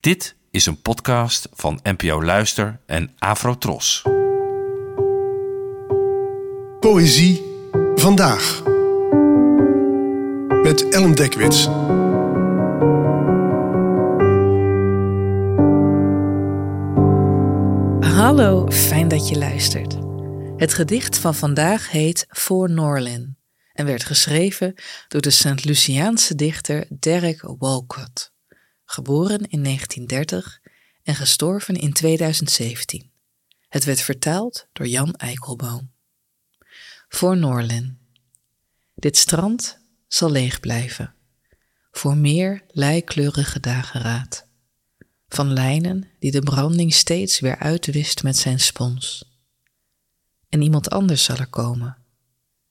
Dit is een podcast van NPO Luister en Afrotros. Poëzie vandaag. Met Ellen Dekwits. Hallo, fijn dat je luistert. Het gedicht van vandaag heet For Norlin en werd geschreven door de St. Luciaanse dichter Derek Walcott, geboren in 1930 en gestorven in 2017. Het werd vertaald door Jan Eikelboom. Voor Norlin. Dit strand zal leeg blijven, voor meer leikleurige dageraad. Van lijnen die de branding steeds weer uitwist met zijn spons. En iemand anders zal er komen,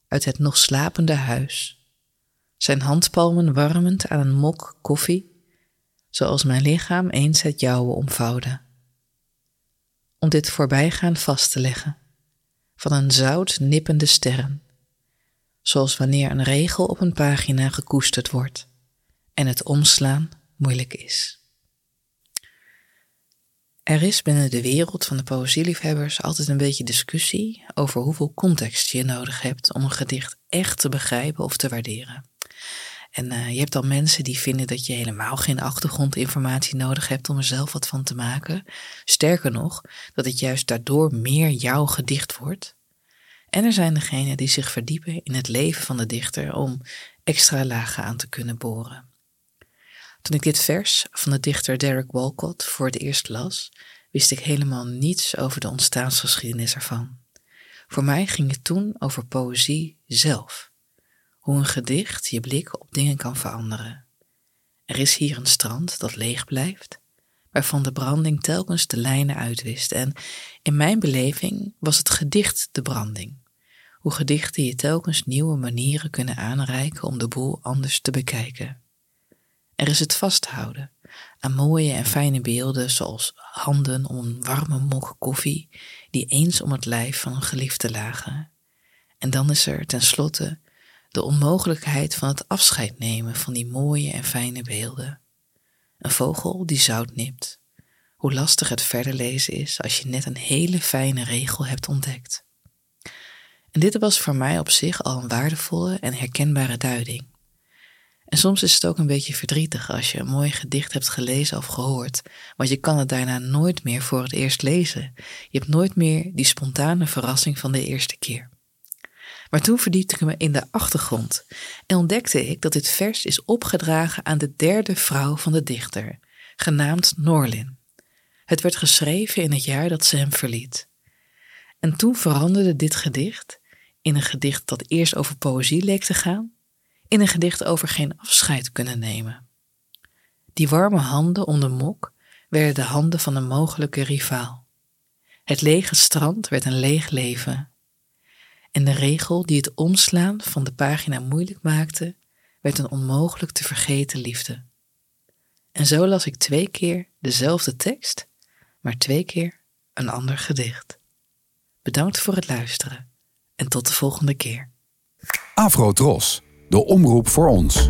uit het nog slapende huis, zijn handpalmen warmend aan een mok koffie, zoals mijn lichaam eens het jouwe omvouwde. Om dit voorbijgaan vast te leggen, van een zout nippende sterren, zoals wanneer een regel op een pagina gekoesterd wordt en het omslaan moeilijk is. Er is binnen de wereld van de poëzieliefhebbers altijd een beetje discussie over hoeveel context je nodig hebt om een gedicht echt te begrijpen of te waarderen. En uh, je hebt al mensen die vinden dat je helemaal geen achtergrondinformatie nodig hebt om er zelf wat van te maken. Sterker nog, dat het juist daardoor meer jouw gedicht wordt. En er zijn degenen die zich verdiepen in het leven van de dichter om extra lagen aan te kunnen boren. Toen ik dit vers van de dichter Derek Walcott voor het eerst las, wist ik helemaal niets over de ontstaansgeschiedenis ervan. Voor mij ging het toen over poëzie zelf. Hoe een gedicht je blik op dingen kan veranderen. Er is hier een strand dat leeg blijft, waarvan de branding telkens de lijnen uitwist. En in mijn beleving was het gedicht de branding. Hoe gedichten je telkens nieuwe manieren kunnen aanreiken om de boel anders te bekijken. Er is het vasthouden aan mooie en fijne beelden zoals handen om een warme mok koffie die eens om het lijf van een geliefde lagen. En dan is er tenslotte de onmogelijkheid van het afscheid nemen van die mooie en fijne beelden. Een vogel die zout nipt. Hoe lastig het verder lezen is als je net een hele fijne regel hebt ontdekt. En dit was voor mij op zich al een waardevolle en herkenbare duiding. En soms is het ook een beetje verdrietig als je een mooi gedicht hebt gelezen of gehoord, want je kan het daarna nooit meer voor het eerst lezen. Je hebt nooit meer die spontane verrassing van de eerste keer. Maar toen verdiepte ik me in de achtergrond en ontdekte ik dat dit vers is opgedragen aan de derde vrouw van de dichter, genaamd Norlin. Het werd geschreven in het jaar dat ze hem verliet. En toen veranderde dit gedicht in een gedicht dat eerst over poëzie leek te gaan, in een gedicht over geen afscheid kunnen nemen. Die warme handen om de mok werden de handen van een mogelijke rivaal. Het lege strand werd een leeg leven. En de regel die het omslaan van de pagina moeilijk maakte, werd een onmogelijk te vergeten liefde. En zo las ik twee keer dezelfde tekst, maar twee keer een ander gedicht. Bedankt voor het luisteren en tot de volgende keer. Afro Tros de omroep voor ons.